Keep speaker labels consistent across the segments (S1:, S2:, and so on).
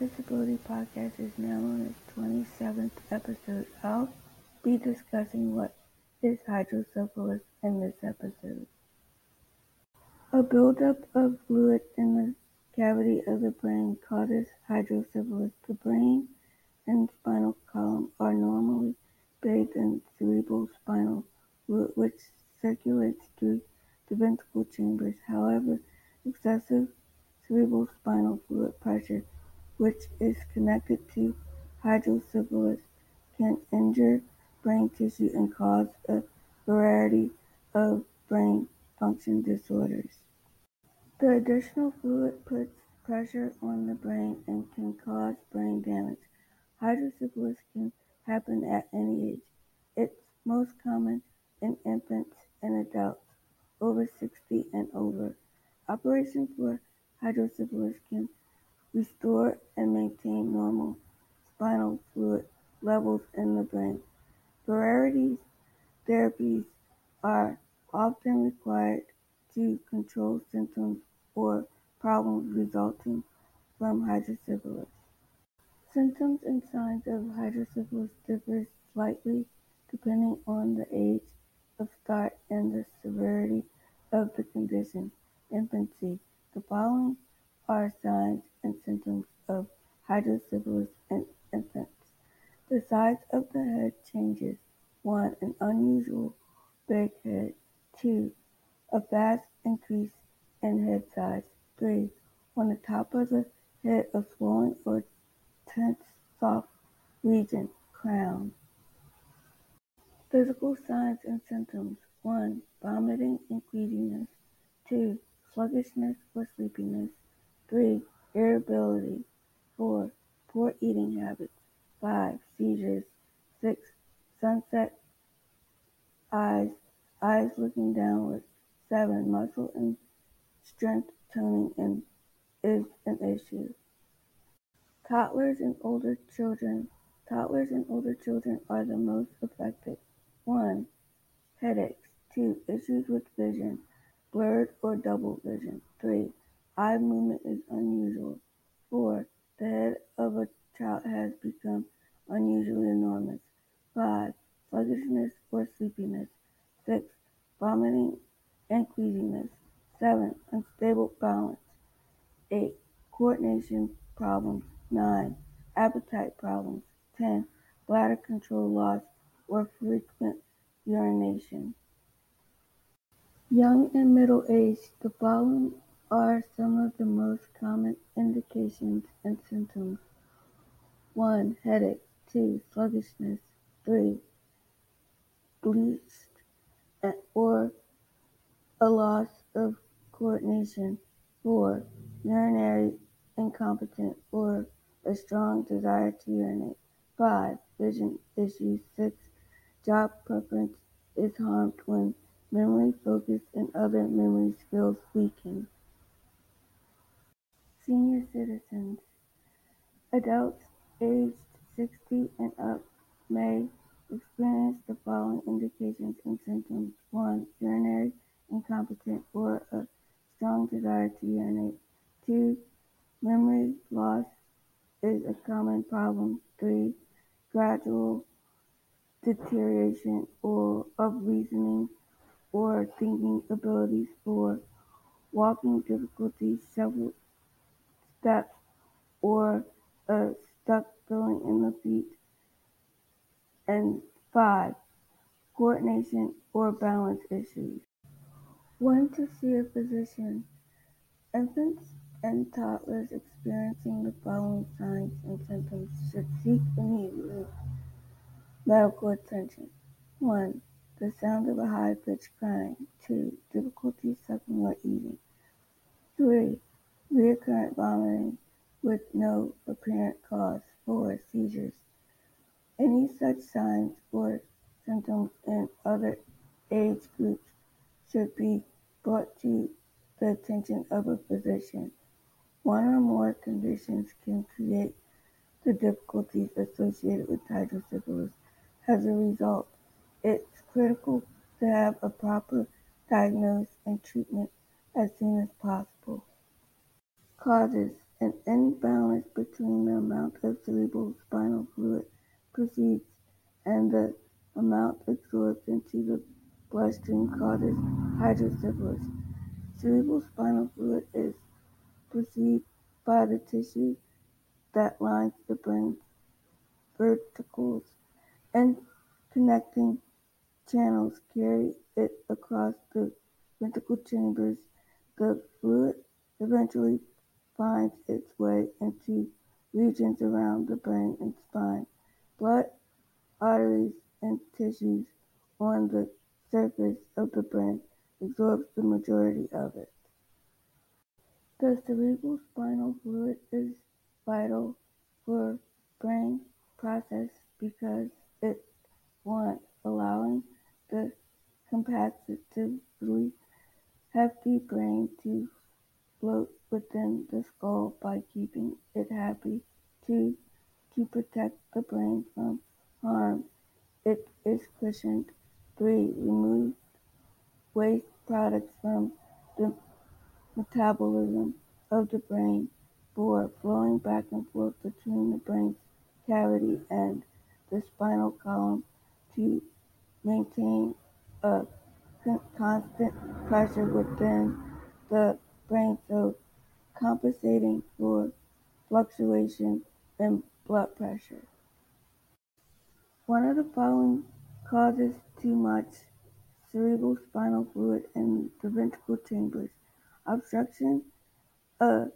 S1: Disability Podcast is now on its 27th episode. I'll be discussing what is hydrocephalus in this episode. A buildup of fluid in the cavity of the brain causes hydrocephalus. The brain and spinal column are normally bathed in cerebral spinal fluid, which circulates through the ventricle chambers. However, excessive cerebral spinal fluid pressure, which is connected to hydrocephalus, can injure brain tissue and cause a variety of brain function disorders. The additional fluid puts pressure on the brain and can cause brain damage. Hydrocephalus can happen at any age. It's most common in infants and adults over 60 and over. Operation for hydrocephalus can restore and maintain normal spinal fluid levels in the brain. Variety therapies are often required to control symptoms or problems resulting from hydrocephalus. Symptoms and signs of hydrocephalus differ slightly depending on the age of start and the severity of the condition. Infancy. The following are signs and symptoms of hydrocephalus in infants. The size of the head changes. 1. An unusual big head. 2. A fast increase in head size. 3. On the top of the head a swollen or tense soft region, crown. Physical signs and symptoms. 1. Vomiting and queasiness. 2. Sluggishness or sleepiness. 3. Irritability. 4. Poor eating habits. 5. Seizures. 6. Sunset eyes, eyes looking downward. 7. Muscle and strength toning and is an issue. Toddlers and older children. Toddlers and older children are the most affected. 1. Headaches. 2. Issues with vision, blurred or double vision. 3. Eye movement is unusual. 4. The head of a child has become unusually enormous. 5. Sluggishness or sleepiness. 6. Vomiting and queasiness. 7. Unstable balance. 8. Coordination problems. 9. Appetite problems. 10. Bladder control loss or frequent urination. Young and middle age, the following are some of the most common indications and symptoms. 1. Headache. 2. Sluggishness. 3. Bleached or a loss of coordination. 4. Urinary incompetence or a strong desire to urinate. 5. Vision issues. 6. Job preference is harmed when memory, focus, and other memory skills weaken. Senior citizens. Adults aged 60 and up may experience the following indications and symptoms. 1. Urinary incompetence or a strong desire to urinate. 2. Memory loss is a common problem. 3. Gradual deterioration or of reasoning or thinking abilities. 4. Walking difficulties, several steps, or a stuck feeling in the feet. And 5. Coordination or balance issues. When to see a physician. Infants and toddlers experiencing the following signs and symptoms should seek immediate medical attention. 1. The sound of a high pitched crying. 2. Difficulty sucking or eating. 3. Recurrent vomiting with no apparent cause. for Seizures. Any such signs or symptoms in other age groups should be brought to the attention of a physician. One or more conditions can create the difficulties associated with hydrocephalus. As a result, it's critical to have a proper diagnosis and treatment as soon as possible. Causes An imbalance between the amount of cerebral spinal fluid proceeds and the amount absorbed into the bloodstream causes hydrocephalus. Cerebral spinal fluid is perceived by the tissue that lines the brain's ventricles, and connecting channels carry it across the ventricle chambers. The fluid eventually finds its way into regions around the brain and spine. Blood, arteries, and tissues on the surface of the brain absorbs the majority of it. The cerebral spinal fluid is vital for brain process because it one allowing the comparatively hefty brain to float within the skull by keeping it happy. Two, to protect the brain from harm, it is cushioned. Three, remove waste products from the metabolism of the brain. Four, flowing back and forth between the brain's cavity and the spinal column to maintain a constant pressure within the brain so compensating for fluctuation in blood pressure. One of the following causes too much cerebral spinal fluid in the ventricle chambers obstruction, a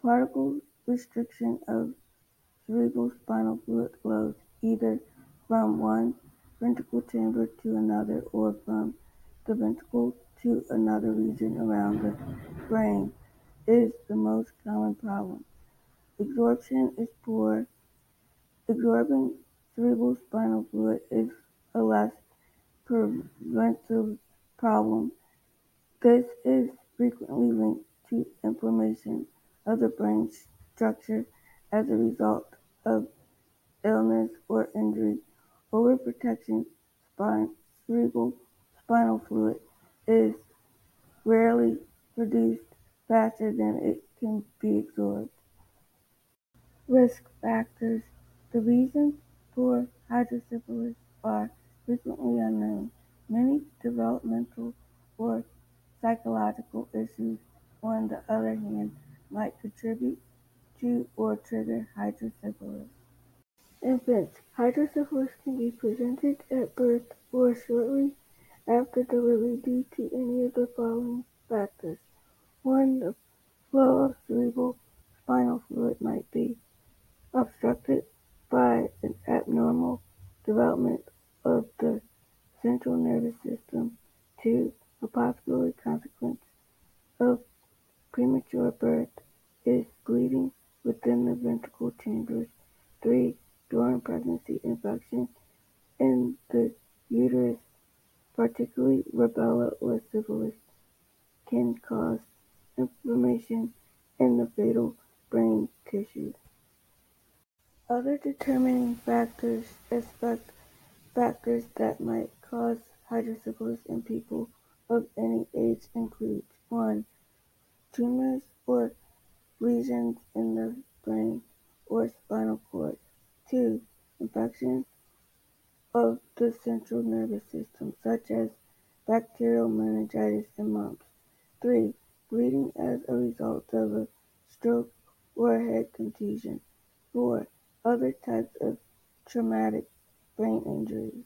S1: particle restriction of cerebral spinal fluid flows either from one ventricle chamber to another or from the ventricle to another region around the brain is the most common problem. Absorption is poor. Absorbing cerebral spinal fluid is a less preventive problem. This is frequently linked to inflammation of the brain structure as a result of illness or injury. Overprotection spine, cerebral spinal fluid is rarely produced faster than it can be absorbed. Risk factors. The reasons for hydrocephalus are frequently unknown. Many developmental or psychological issues, on the other hand, might contribute to or trigger hydrocephalus. Infants. Hydrocephalus can be presented at birth or shortly after delivery due to any of the following factors. One, the flow of cerebral spinal fluid might be obstructed by an abnormal development of the central nervous system. Two, a possible consequence of premature birth is bleeding within the ventricle chambers. Three, during pregnancy infection in the uterus, particularly rubella or syphilis, can cause inflammation in the fetal brain tissue. Other determining factors affect factors that might cause hydrocephalus in people of any age include one, tumors or lesions in the brain or spinal cord; two, infections of the central nervous system, such as bacterial meningitis and mumps; three, bleeding as a result of a stroke or head contusion; four, other types of traumatic brain injuries.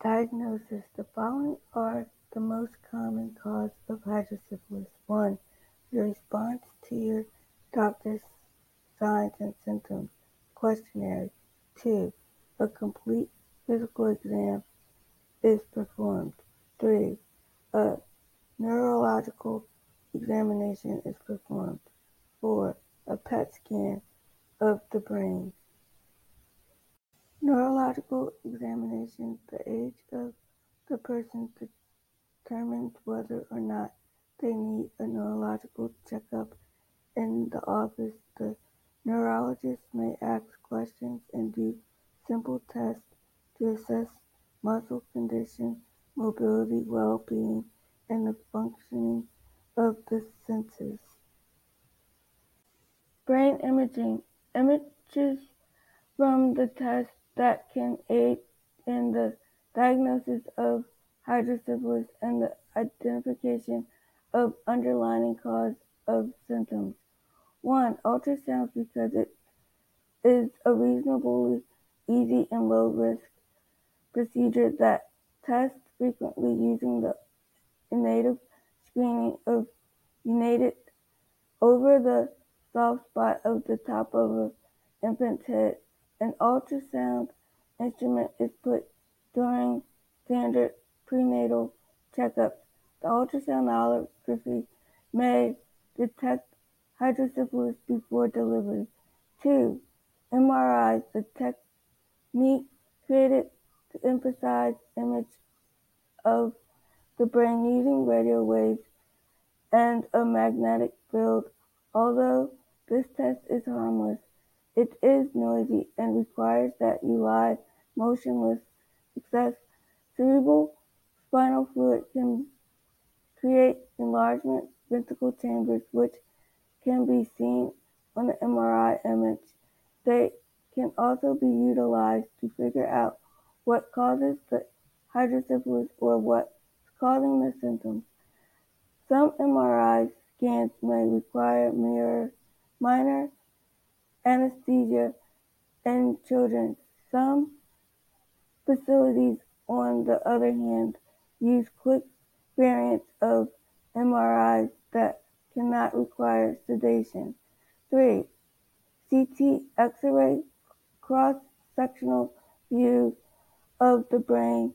S1: Diagnosis: The following are the most common cause of hydrocephalus: one, your response to your doctor's signs and symptoms questionnaire; two, a complete physical exam is performed; three, a neurological examination is performed; four, a PET scan of the brain. Neurological examination: The age of the person determines whether or not they need a neurological checkup in the office. The neurologist may ask questions and do simple tests to assess muscle condition, mobility, well-being, and the functioning of the senses. Brain imaging. Images from the test that can aid in the diagnosis of hydrocephalus and the identification of underlying cause of symptoms. One, ultrasound because it is a reasonably easy and low risk procedure that tests frequently using the invasive screening of united over the soft spot of the top of an infant's head. An ultrasound instrument is put during standard prenatal checkups. The ultrasonography may detect hydrocephalus before delivery. Two, MRI, the technique created to emphasize image of the brain using radio waves and a magnetic field. Although this test is harmless, it is noisy and requires that you lie motionless. Excess cerebral spinal fluid can create enlargement ventricle chambers which can be seen on the MRI image. They can also be utilized to figure out what causes the hydrocephalus or what's causing the symptoms. Some MRI scans may require minor anesthesia in children. Some facilities, on the other hand, use quick variants of MRIs that cannot require sedation. 3. CT X-ray cross-sectional views of the brain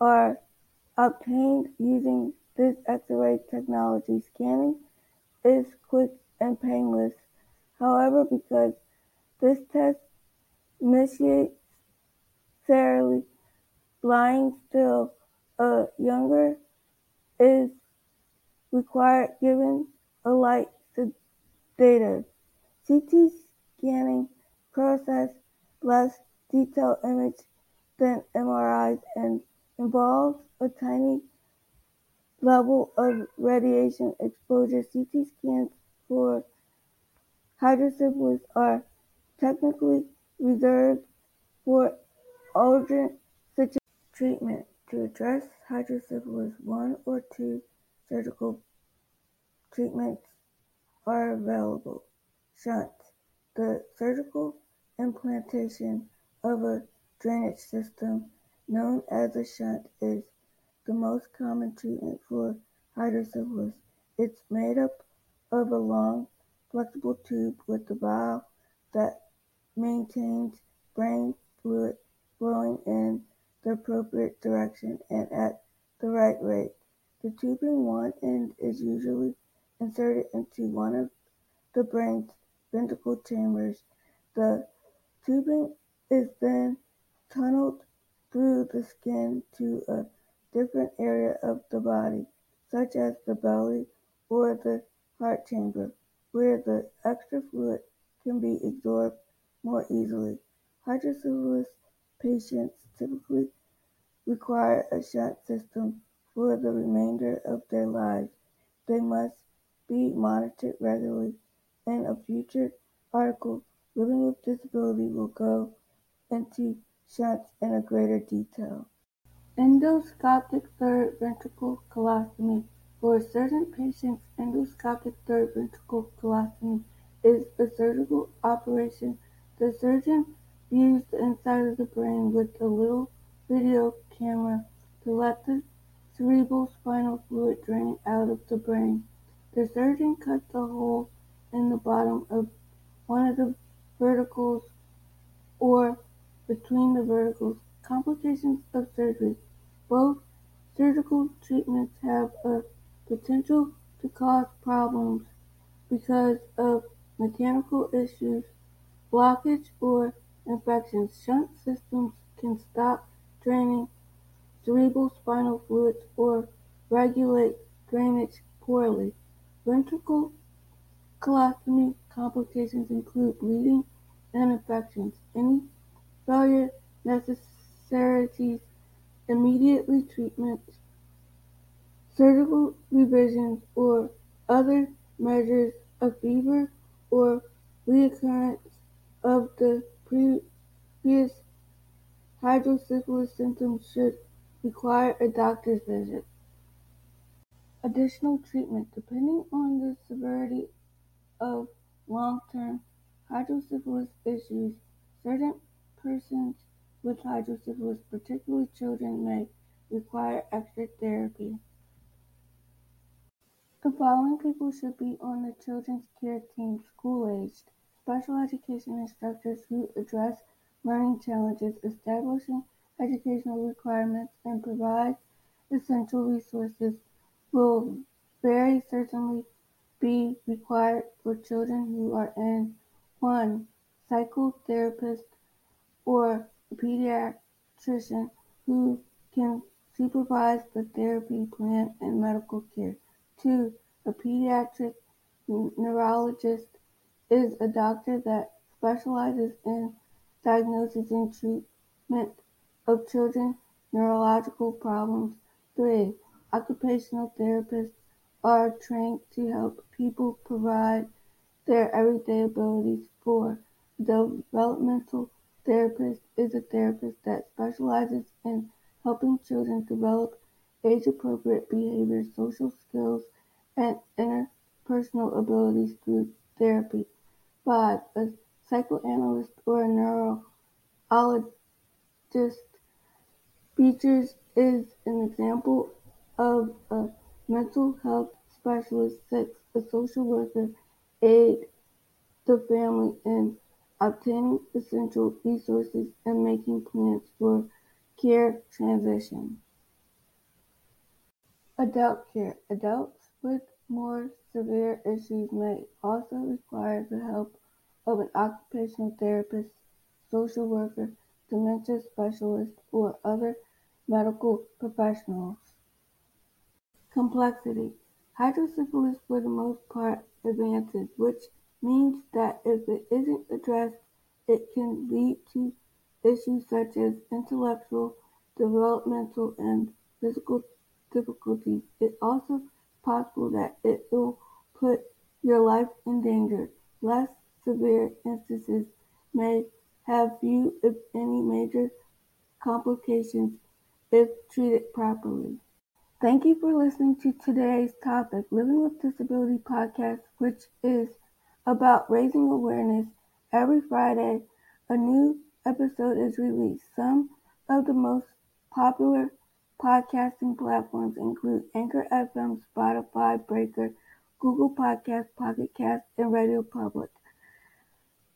S1: are obtained using this X-ray technology. Scanning is quick and painless. However, because this test initiates necessarily lying still, a younger is required given a light sedative. CT scanning process less detailed image than MRIs and involves a tiny level of radiation exposure. CT scans for hydrocephalus are technically reserved for urgent. Treatment To address hydrocephalus, one or two surgical treatments are available. Shunt The surgical implantation of a drainage system known as a shunt is the most common treatment for hydrocephalus. It's made up of a long, flexible tube with a valve that maintains brain fluid flowing in the appropriate direction and at the right rate. The tubing one end is usually inserted into one of the brain's ventricle chambers. The tubing is then tunneled through the skin to a different area of the body, such as the belly or the heart chamber, where the extra fluid can be absorbed more easily. Hydrocephalus patients typically require a shunt system for the remainder of their lives. They must be monitored regularly. In a future article, Living with Disability will go into shunts in a greater detail. Endoscopic third ventriculostomy. For certain patients, endoscopic third ventricle colostomy is a surgical operation. The surgeon views the inside of the brain with a little video camera to let the cerebral spinal fluid drain out of the brain. The surgeon cuts a hole in the bottom of one of the verticals or between the verticals. Complications of surgery. Both surgical treatments have a potential to cause problems because of mechanical issues, blockage, or infections. Shunt systems can stop draining cerebral spinal fluids or regulate drainage poorly. Ventricle colostomy complications include bleeding and infections. Any failure necessitates immediate treatment, surgical revisions, or other measures of fever or reoccurrence of the previous hydrocephalus symptoms should require a doctor's visit. Additional treatment depending on the severity of long-term hydrocephalus issues, certain persons with hydrocephalus, particularly children, may require extra therapy. The following people should be on the children's care team school-aged, special education instructors who address learning challenges, establishing educational requirements, and provide essential resources will very certainly be required for children who are in one psychotherapist or pediatrician who can supervise the therapy plan and medical care. Two, a pediatric neurologist is a doctor that specializes in diagnosis and treatment of children's neurological problems. Three, occupational therapists are trained to help people provide their everyday abilities. Four, developmental therapist is a therapist that specializes in helping children develop age-appropriate behavior, social skills, and interpersonal abilities through therapy. Five, a psychoanalyst or a neurologist features is an example of a mental health specialist. Six, a social worker aid the family in obtaining essential resources and making plans for care transition. Adult care. Adults with more severe issues may also require the help of an occupational therapist, social worker, dementia specialist, or other medical professionals. Complexity. Hydrocephalus for the most part advances, which means that if it isn't addressed, it can lead to issues such as intellectual, developmental, and physical difficulties. It's also possible that it will put your life in danger. Less severe instances may have few, if any, major complications if treated properly. Thank you for listening to today's topic, Living with Disability podcast, which is about raising awareness. Every Friday, a new episode is released. Some of the most popular podcasting platforms include Anchor FM, Spotify, Breaker, Google Podcast, Pocket Cast, and Radio Public.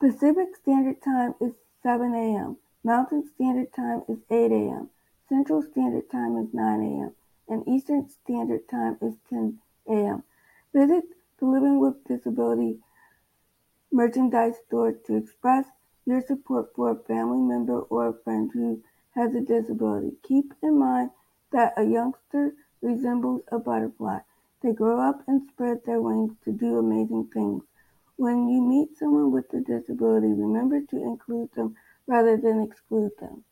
S1: Pacific Standard Time is 7 a.m. Mountain Standard Time is 8 a.m. Central Standard Time is 9 a.m. and Eastern Standard Time is 10 a.m. Visit the Living with Disability merchandise store to express your support for a family member or a friend who has a disability. Keep in mind that a youngster resembles a butterfly. They grow up and spread their wings to do amazing things. When you meet someone with a disability, remember to include them rather than exclude them.